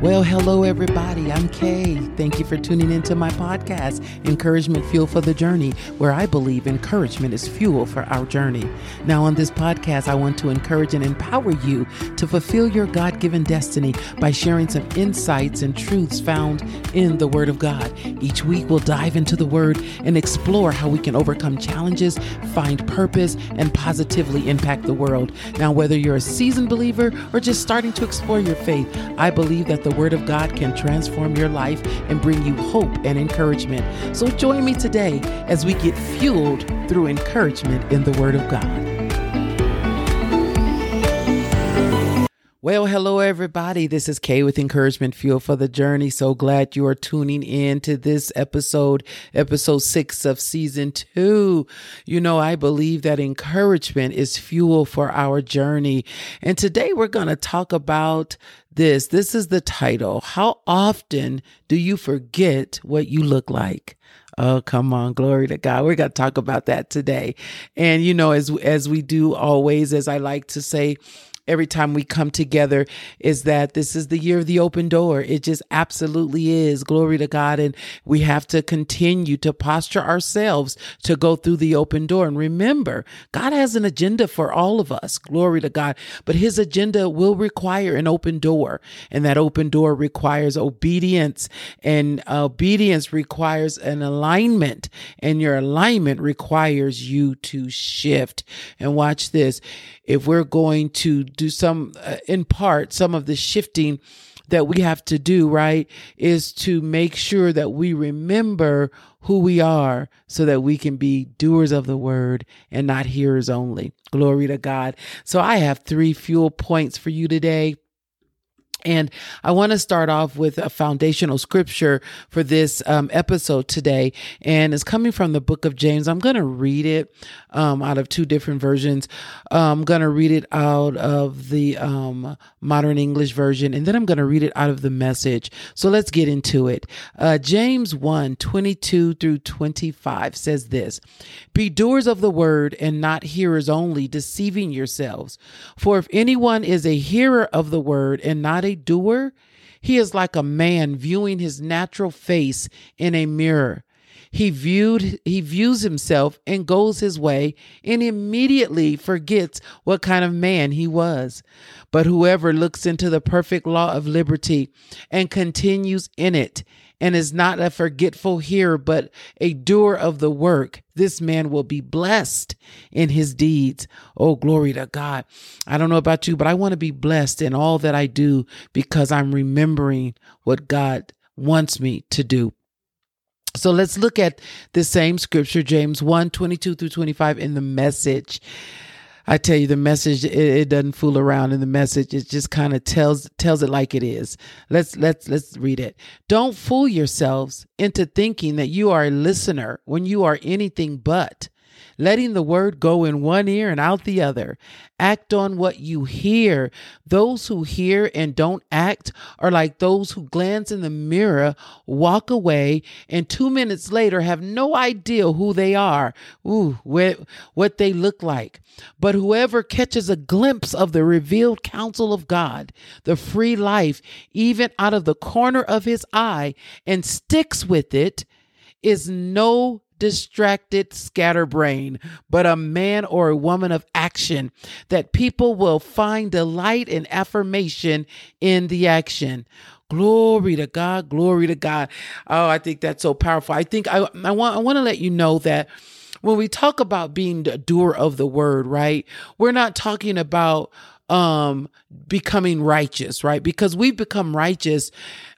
Well, hello, everybody. I'm Kay. Thank you for tuning into my podcast, Encouragement Fuel for the Journey, where I believe encouragement is fuel for our journey. Now, on this podcast, I want to encourage and empower you to fulfill your God given destiny by sharing some insights and truths found in the Word of God. Each week, we'll dive into the Word and explore how we can overcome challenges, find purpose, and positively impact the world. Now, whether you're a seasoned believer or just starting to explore your faith, I believe that the Word of God can transform your life and bring you hope and encouragement. So join me today as we get fueled through encouragement in the Word of God. Well, hello, everybody. This is Kay with Encouragement Fuel for the Journey. So glad you are tuning in to this episode, episode six of season two. You know, I believe that encouragement is fuel for our journey. And today we're going to talk about this. This is the title. How often do you forget what you look like? Oh, come on. Glory to God. We're going to talk about that today. And, you know, as, as we do always, as I like to say, every time we come together is that this is the year of the open door. It just absolutely is. Glory to God. And we have to continue to posture ourselves to go through the open door. And remember, God has an agenda for all of us. Glory to God. But his agenda will require an open door. And that open door requires obedience. And obedience requires an alignment. And your alignment requires you to shift. And watch this. If we're going to do some, uh, in part, some of the shifting that we have to do, right, is to make sure that we remember who we are so that we can be doers of the word and not hearers only. Glory to God. So I have three fuel points for you today. And I want to start off with a foundational scripture for this um, episode today. And it's coming from the book of James. I'm going to read it um, out of two different versions. I'm going to read it out of the um, modern English version, and then I'm going to read it out of the message. So let's get into it. Uh, James 1 22 through 25 says this Be doers of the word and not hearers only, deceiving yourselves. For if anyone is a hearer of the word and not a doer, he is like a man viewing his natural face in a mirror. He viewed he views himself and goes his way and immediately forgets what kind of man he was. But whoever looks into the perfect law of liberty and continues in it and is not a forgetful hearer but a doer of the work, this man will be blessed in his deeds. Oh, glory to God. I don't know about you, but I want to be blessed in all that I do because I'm remembering what God wants me to do. So let's look at the same scripture, James 1 22 through 25 in the message. I tell you, the message it, it doesn't fool around in the message. It just kind of tells tells it like it is. Let's let's let's read it. Don't fool yourselves into thinking that you are a listener when you are anything but letting the word go in one ear and out the other. Act on what you hear. Those who hear and don't act are like those who glance in the mirror, walk away, and two minutes later have no idea who they are, ooh, what, what they look like. But whoever catches a glimpse of the revealed counsel of God, the free life, even out of the corner of his eye, and sticks with it, is no distracted scatterbrain, but a man or a woman of action, that people will find delight and affirmation in the action. Glory to God, glory to God. Oh, I think that's so powerful. I think I, I want I want to let you know that when we talk about being the doer of the word, right? We're not talking about um becoming righteous, right? Because we've become righteous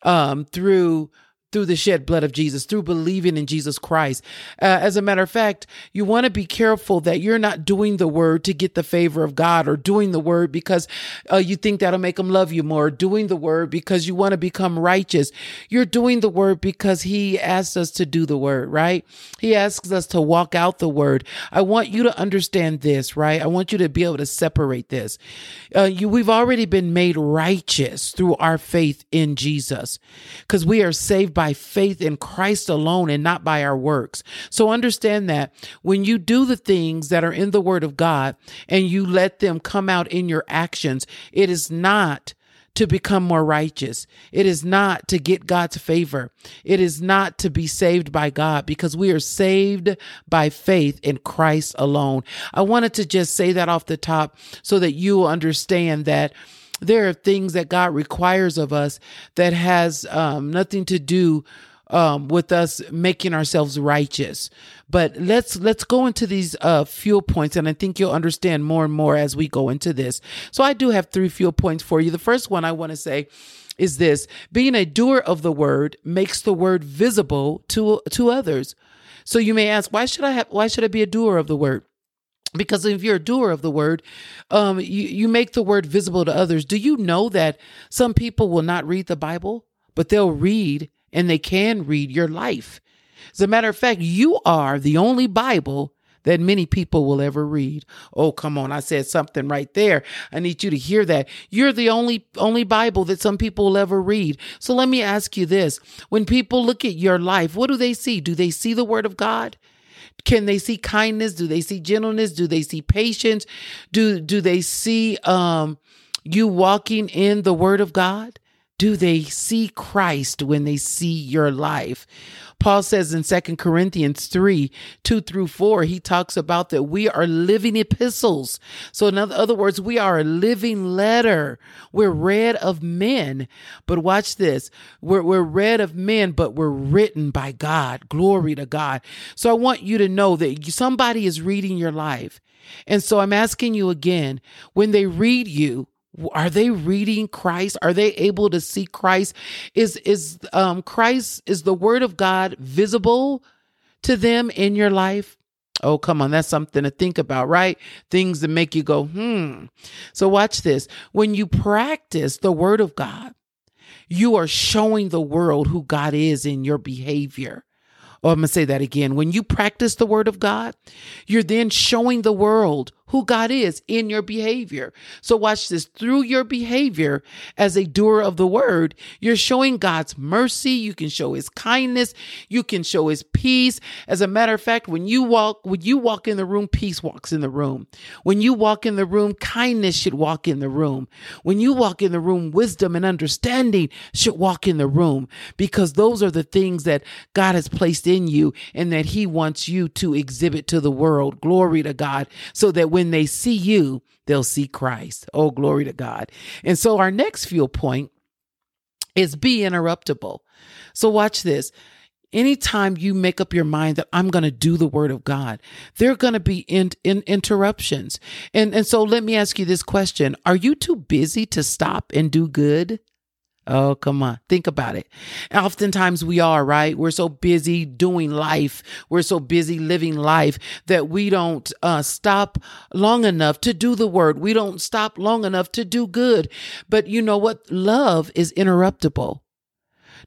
um through through the shed blood of Jesus, through believing in Jesus Christ. Uh, as a matter of fact, you want to be careful that you're not doing the word to get the favor of God or doing the word because uh, you think that'll make him love you more, doing the word because you want to become righteous. You're doing the word because he asks us to do the word, right? He asks us to walk out the word. I want you to understand this, right? I want you to be able to separate this. Uh, you, we've already been made righteous through our faith in Jesus because we are saved by faith in Christ alone and not by our works. So understand that when you do the things that are in the Word of God and you let them come out in your actions, it is not to become more righteous. It is not to get God's favor. It is not to be saved by God because we are saved by faith in Christ alone. I wanted to just say that off the top so that you understand that there are things that God requires of us that has um, nothing to do um, with us making ourselves righteous. But let's let's go into these uh, fuel points, and I think you'll understand more and more as we go into this. So I do have three fuel points for you. The first one I want to say is this: being a doer of the word makes the word visible to to others. So you may ask, why should I have? Why should I be a doer of the word? Because if you're a doer of the word um, you, you make the word visible to others do you know that some people will not read the bible but they'll read and they can read your life. As a matter of fact, you are the only Bible that many people will ever read. Oh, come on. I said something right there. I need you to hear that. You're the only only Bible that some people will ever read. So let me ask you this. When people look at your life, what do they see? Do they see the word of God? Can they see kindness? Do they see gentleness? Do they see patience? Do do they see um you walking in the word of God? Do they see Christ when they see your life? Paul says in Second Corinthians 3 2 through 4, he talks about that we are living epistles. So, in other words, we are a living letter. We're read of men. But watch this we're, we're read of men, but we're written by God. Glory to God. So, I want you to know that somebody is reading your life. And so, I'm asking you again when they read you, are they reading Christ? Are they able to see Christ? Is is um Christ is the word of God visible to them in your life? Oh, come on, that's something to think about, right? Things that make you go, hmm. So watch this. When you practice the word of God, you are showing the world who God is in your behavior. Oh, I'm going to say that again. When you practice the word of God, you're then showing the world who God is in your behavior. So watch this through your behavior as a doer of the word, you're showing God's mercy. You can show his kindness. You can show his peace. As a matter of fact, when you walk, when you walk in the room, peace walks in the room. When you walk in the room, kindness should walk in the room. When you walk in the room, wisdom and understanding should walk in the room because those are the things that God has placed in you and that he wants you to exhibit to the world. Glory to God. So that when when they see you, they'll see Christ. Oh, glory to God. And so our next fuel point is be interruptible. So watch this. Anytime you make up your mind that I'm going to do the word of God, there are going to be in, in interruptions. And, and so let me ask you this question. Are you too busy to stop and do good? Oh, come on. Think about it. Oftentimes we are, right? We're so busy doing life. We're so busy living life that we don't uh, stop long enough to do the word. We don't stop long enough to do good. But you know what? Love is interruptible.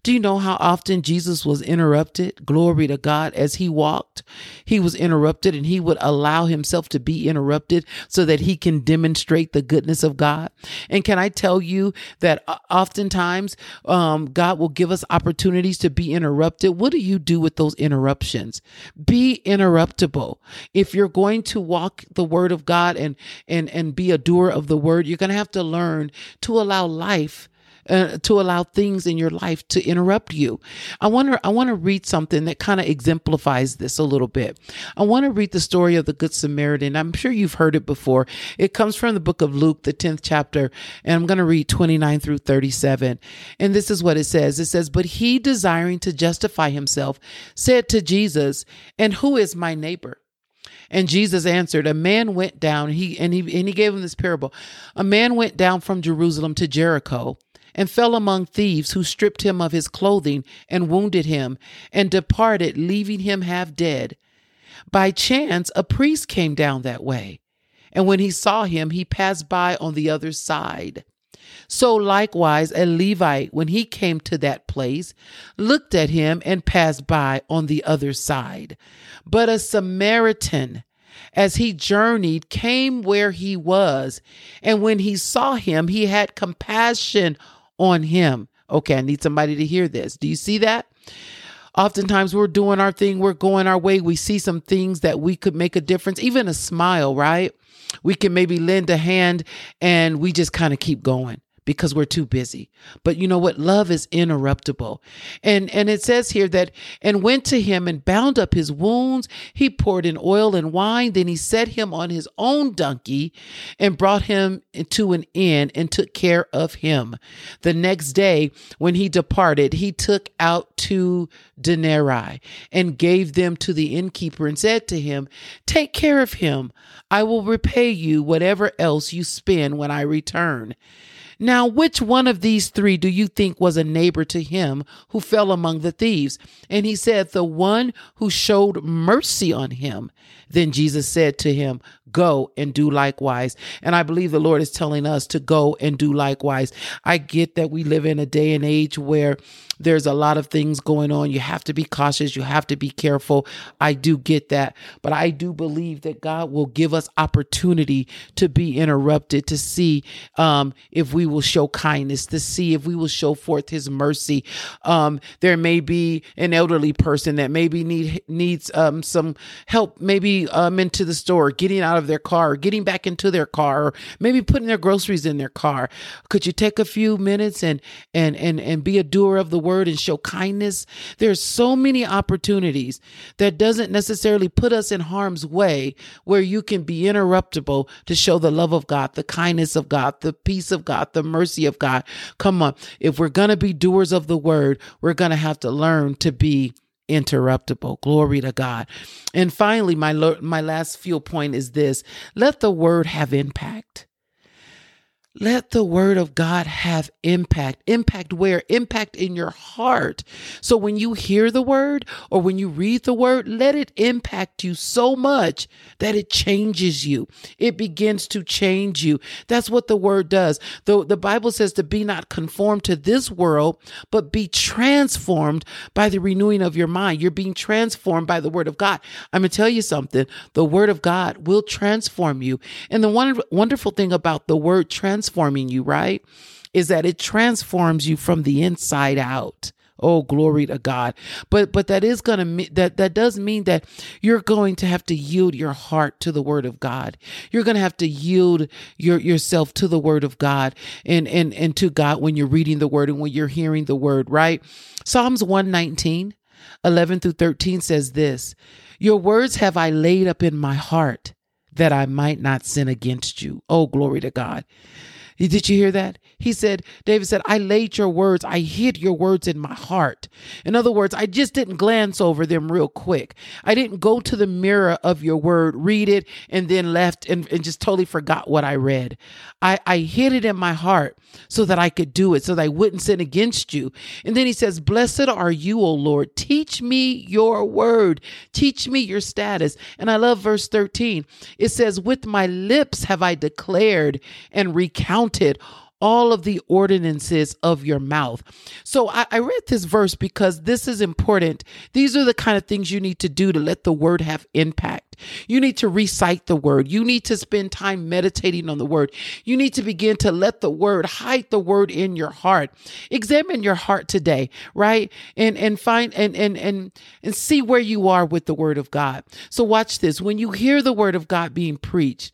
Do you know how often Jesus was interrupted? Glory to God. As he walked, he was interrupted and he would allow himself to be interrupted so that he can demonstrate the goodness of God. And can I tell you that uh, oftentimes um, God will give us opportunities to be interrupted? What do you do with those interruptions? Be interruptible. If you're going to walk the word of God and, and, and be a doer of the word, you're going to have to learn to allow life uh, to allow things in your life to interrupt you. I want to I want to read something that kind of exemplifies this a little bit. I want to read the story of the good Samaritan. I'm sure you've heard it before. It comes from the book of Luke, the 10th chapter, and I'm going to read 29 through 37. And this is what it says. It says, "But he desiring to justify himself said to Jesus, "And who is my neighbor?" And Jesus answered, A man went down, he and he and he gave him this parable. A man went down from Jerusalem to Jericho and fell among thieves who stripped him of his clothing and wounded him and departed, leaving him half dead. By chance, a priest came down that way, and when he saw him, he passed by on the other side. So likewise, a Levite, when he came to that place, looked at him and passed by on the other side. But a Samaritan, as he journeyed, came where he was, and when he saw him, he had compassion on him. Okay, I need somebody to hear this. Do you see that? Oftentimes we're doing our thing, we're going our way. We see some things that we could make a difference, even a smile, right? We can maybe lend a hand and we just kind of keep going because we're too busy. But you know what? Love is interruptible. And and it says here that and went to him and bound up his wounds. He poured in oil and wine. Then he set him on his own donkey and brought him to an inn and took care of him. The next day, when he departed, he took out two denarii and gave them to the innkeeper and said to him, Take care of him. I will repay you whatever else you spend when I return. Now, which one of these three do you think was a neighbor to him who fell among the thieves? And he said, The one who showed mercy on him. Then Jesus said to him, Go and do likewise. And I believe the Lord is telling us to go and do likewise. I get that we live in a day and age where there's a lot of things going on. You have to be cautious. You have to be careful. I do get that. But I do believe that God will give us opportunity to be interrupted, to see um, if we will show kindness, to see if we will show forth his mercy. Um, there may be an elderly person that maybe need needs um, some help, maybe um, into the store, getting out of their car, getting back into their car, or maybe putting their groceries in their car. Could you take a few minutes and and and and be a doer of the word and show kindness? There's so many opportunities that doesn't necessarily put us in harm's way where you can be interruptible to show the love of God, the kindness of God, the peace of God, the mercy of God. Come on. If we're going to be doers of the word, we're going to have to learn to be interruptible. Glory to God. And finally, my my last fuel point is this: let the word have impact. Let the word of God have impact. Impact where? Impact in your heart. So when you hear the word or when you read the word, let it impact you so much that it changes you. It begins to change you. That's what the word does. Though the Bible says to be not conformed to this world, but be transformed by the renewing of your mind. You're being transformed by the word of God. I'm going to tell you something. The word of God will transform you. And the one wonderful thing about the word transform transforming you, right? Is that it transforms you from the inside out. Oh, glory to God. But but that is to mean that that does mean that you're going to have to yield your heart to the word of God. You're to have to yield your yourself to the word of God and and and to God when you're reading the word and when you're hearing the word, right? Psalms 119 11 through 13 says this, "Your words have I laid up in my heart that I might not sin against you." Oh, glory to God. Did you hear that? He said, David said, I laid your words, I hid your words in my heart. In other words, I just didn't glance over them real quick. I didn't go to the mirror of your word, read it, and then left and, and just totally forgot what I read. I, I hid it in my heart so that I could do it, so that I wouldn't sin against you. And then he says, Blessed are you, O Lord. Teach me your word. Teach me your status. And I love verse 13. It says, With my lips have I declared and recounted all of the ordinances of your mouth. So I, I, read this verse because this is important. These are the kind of things you need to do to let the word have impact. You need to recite the word. You need to spend time meditating on the word. You need to begin to let the word hide the word in your heart. Examine your heart today, right? And and find and and and and see where you are with the word of God. So watch this. When you hear the word of God being preached,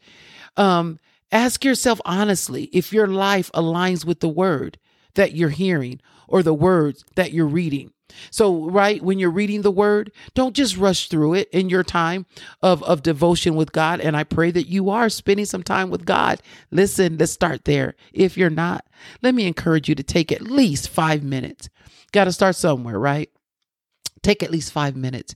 um, Ask yourself honestly if your life aligns with the word that you're hearing or the words that you're reading. So, right, when you're reading the word, don't just rush through it in your time of, of devotion with God. And I pray that you are spending some time with God. Listen, let's start there. If you're not, let me encourage you to take at least five minutes. Got to start somewhere, right? Take at least five minutes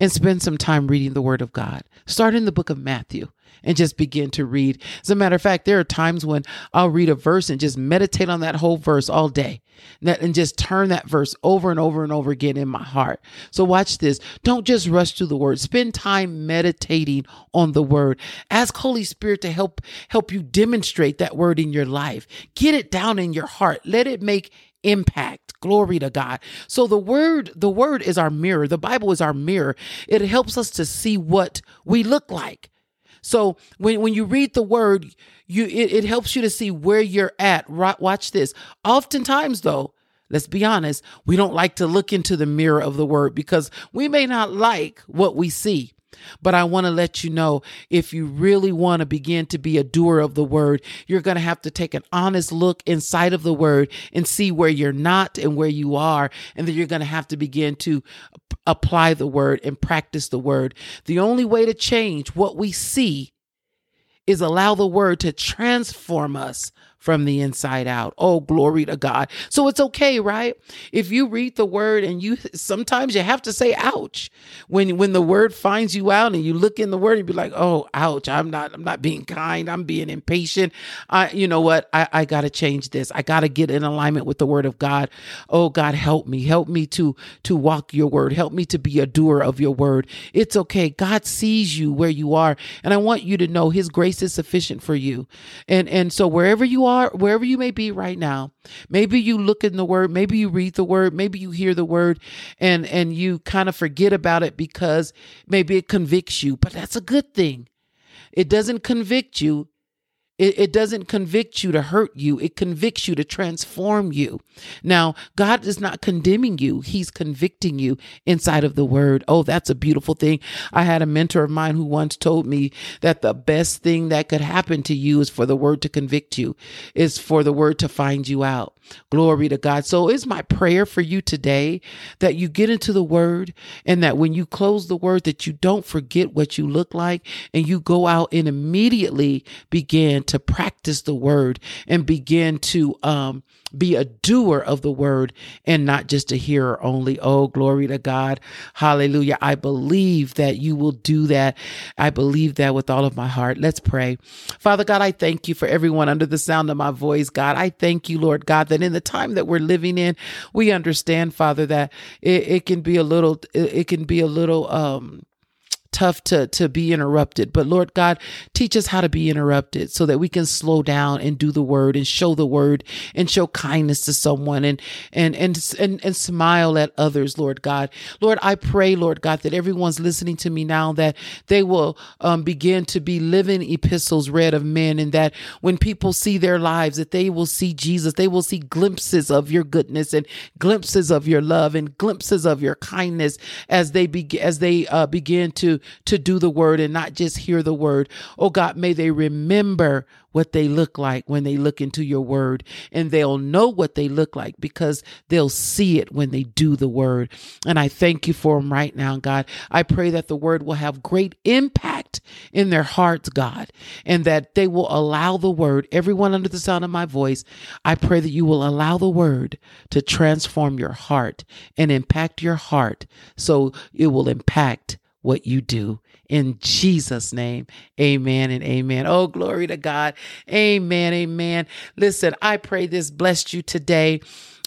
and spend some time reading the Word of God. Start in the book of Matthew and just begin to read. As a matter of fact, there are times when I'll read a verse and just meditate on that whole verse all day and just turn that verse over and over and over again in my heart. So watch this. Don't just rush through the word. Spend time meditating on the word. Ask Holy Spirit to help help you demonstrate that word in your life. Get it down in your heart. Let it make impact. Glory to God. So the word, the word is our mirror. The Bible is our mirror. It helps us to see what we look like. So when, when you read the word, you it, it helps you to see where you're at. Right, watch this. Oftentimes though, let's be honest, we don't like to look into the mirror of the word because we may not like what we see. But I want to let you know if you really want to begin to be a doer of the word, you're going to have to take an honest look inside of the word and see where you're not and where you are. And then you're going to have to begin to apply the word and practice the word. The only way to change what we see is allow the word to transform us from the inside out. Oh, glory to God. So it's okay, right? If you read the word and you sometimes you have to say ouch when when the word finds you out and you look in the word and be like, "Oh, ouch. I'm not I'm not being kind. I'm being impatient. I you know what? I I got to change this. I got to get in alignment with the word of God. Oh, God, help me. Help me to to walk your word. Help me to be a doer of your word. It's okay. God sees you where you are, and I want you to know his grace is sufficient for you. And and so wherever you are are, wherever you may be right now, maybe you look in the word, maybe you read the word, maybe you hear the word and and you kind of forget about it because maybe it convicts you, but that's a good thing. It doesn't convict you. It, it, doesn't convict you to hurt you. It convicts you to transform you. Now, God is not condemning you. He's convicting you inside of the word. Oh, that's a beautiful thing. I had a mentor of mine who once told me that the best thing that could happen to you is for the word to convict you, is for the word to find you out. Glory to God. So it's my prayer for you today that you get into the word and that when you close the word that you don't forget what you look like and you go out and immediately begin to practice the word and begin to um be a doer of the word and not just a hearer only. Oh, glory to God. Hallelujah. I believe that you will do that. I believe that with all of my heart. Let's pray. Father God, I thank you for everyone under the sound of my voice, God. I thank you, Lord God, that in the time that we're living in, we understand, Father, that it, it can be a little, it, it can be a little, um, tough to to be interrupted but lord god teach us how to be interrupted so that we can slow down and do the word and show the word and show kindness to someone and and and and, and smile at others lord god. Lord i pray lord god that everyone's listening to me now that they will um, begin to be living epistles read of men and that when people see their lives that they will see jesus. They will see glimpses of your goodness and glimpses of your love and glimpses of your kindness as they be as they uh, begin to to do the word and not just hear the word. Oh God, may they remember what they look like when they look into your word and they'll know what they look like because they'll see it when they do the word. And I thank you for them right now, God. I pray that the word will have great impact in their hearts, God, and that they will allow the word, everyone under the sound of my voice, I pray that you will allow the word to transform your heart and impact your heart so it will impact what you do. In Jesus' name, amen and amen. Oh, glory to God. Amen, amen. Listen, I pray this blessed you today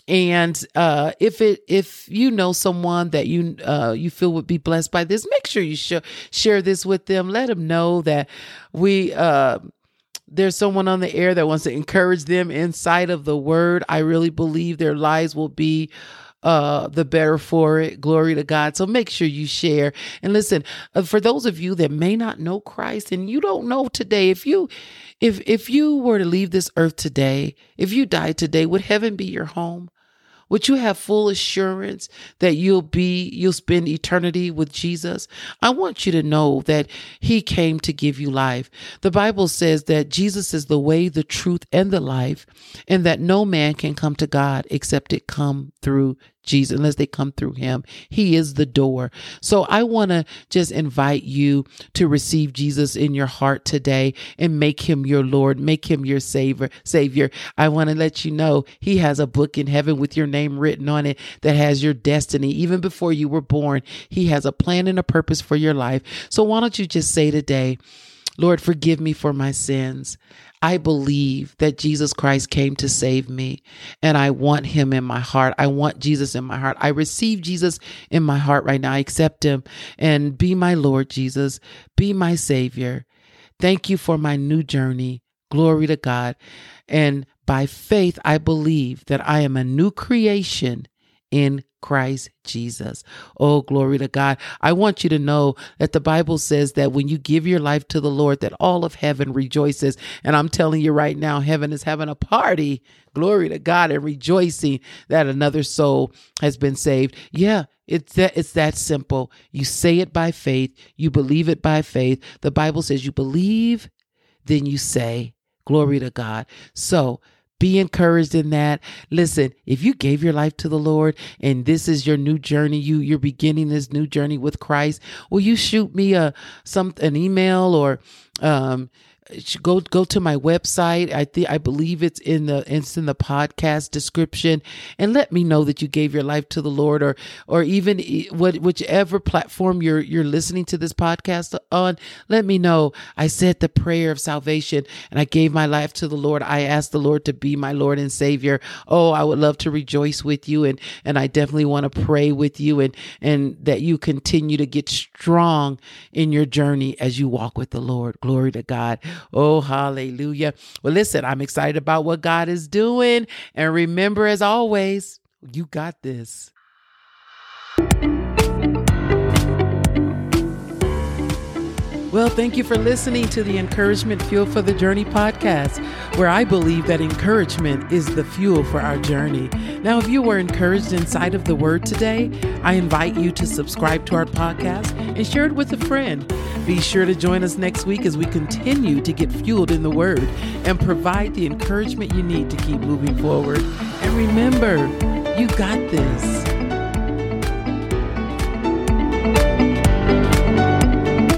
and uh, if it if you know someone that you uh, you feel would be blessed by this make sure you sh- share this with them let them know that we uh, there's someone on the air that wants to encourage them inside of the word i really believe their lives will be uh, the better for it. Glory to God. So make sure you share. And listen, uh, for those of you that may not know Christ and you don't know today, if you if if you were to leave this earth today, if you died today, would heaven be your home? Would you have full assurance that you'll be, you'll spend eternity with Jesus? I want you to know that he came to give you life. The Bible says that Jesus is the way, the truth, and the life, and that no man can come to God except it come through Jesus, unless they come through him. He is the door. So I want to just invite you to receive Jesus in your heart today and make him your Lord, make him your savior, savior. I want to let you know he has a book in heaven with your name written on it that has your destiny. Even before you were born, he has a plan and a purpose for your life. So why don't you just say today, Lord, forgive me for my sins. I believe that Jesus Christ came to save me and I want him in my heart. I want Jesus in my heart. I receive Jesus in my heart right now. I accept him and be my Lord Jesus. Be my Savior. Thank you for my new journey. Glory to God. And by faith, I believe that I am a new creation in Christ Jesus. Oh, glory to God. I want you to know that the Bible says that when you give your life to the Lord, that all of heaven rejoices. And I'm telling you right now, heaven is having a party. Glory to God and rejoicing that another soul has been saved. Yeah, it's that it's that simple. You say it by faith, you believe it by faith. The Bible says you believe, then you say, glory to God. So be encouraged in that. Listen, if you gave your life to the Lord and this is your new journey, you you're beginning this new journey with Christ, will you shoot me a some an email or um go go to my website. I think I believe it's in the it's in the podcast description, and let me know that you gave your life to the Lord, or or even what whichever platform you're you're listening to this podcast on. Let me know. I said the prayer of salvation, and I gave my life to the Lord. I asked the Lord to be my Lord and Savior. Oh, I would love to rejoice with you, and and I definitely want to pray with you, and and that you continue to get strong in your journey as you walk with the Lord. Glory to God. Oh, hallelujah. Well, listen, I'm excited about what God is doing. And remember, as always, you got this. Well, thank you for listening to the Encouragement Fuel for the Journey podcast, where I believe that encouragement is the fuel for our journey. Now, if you were encouraged inside of the word today, I invite you to subscribe to our podcast and share it with a friend. Be sure to join us next week as we continue to get fueled in the word and provide the encouragement you need to keep moving forward. And remember, you got this.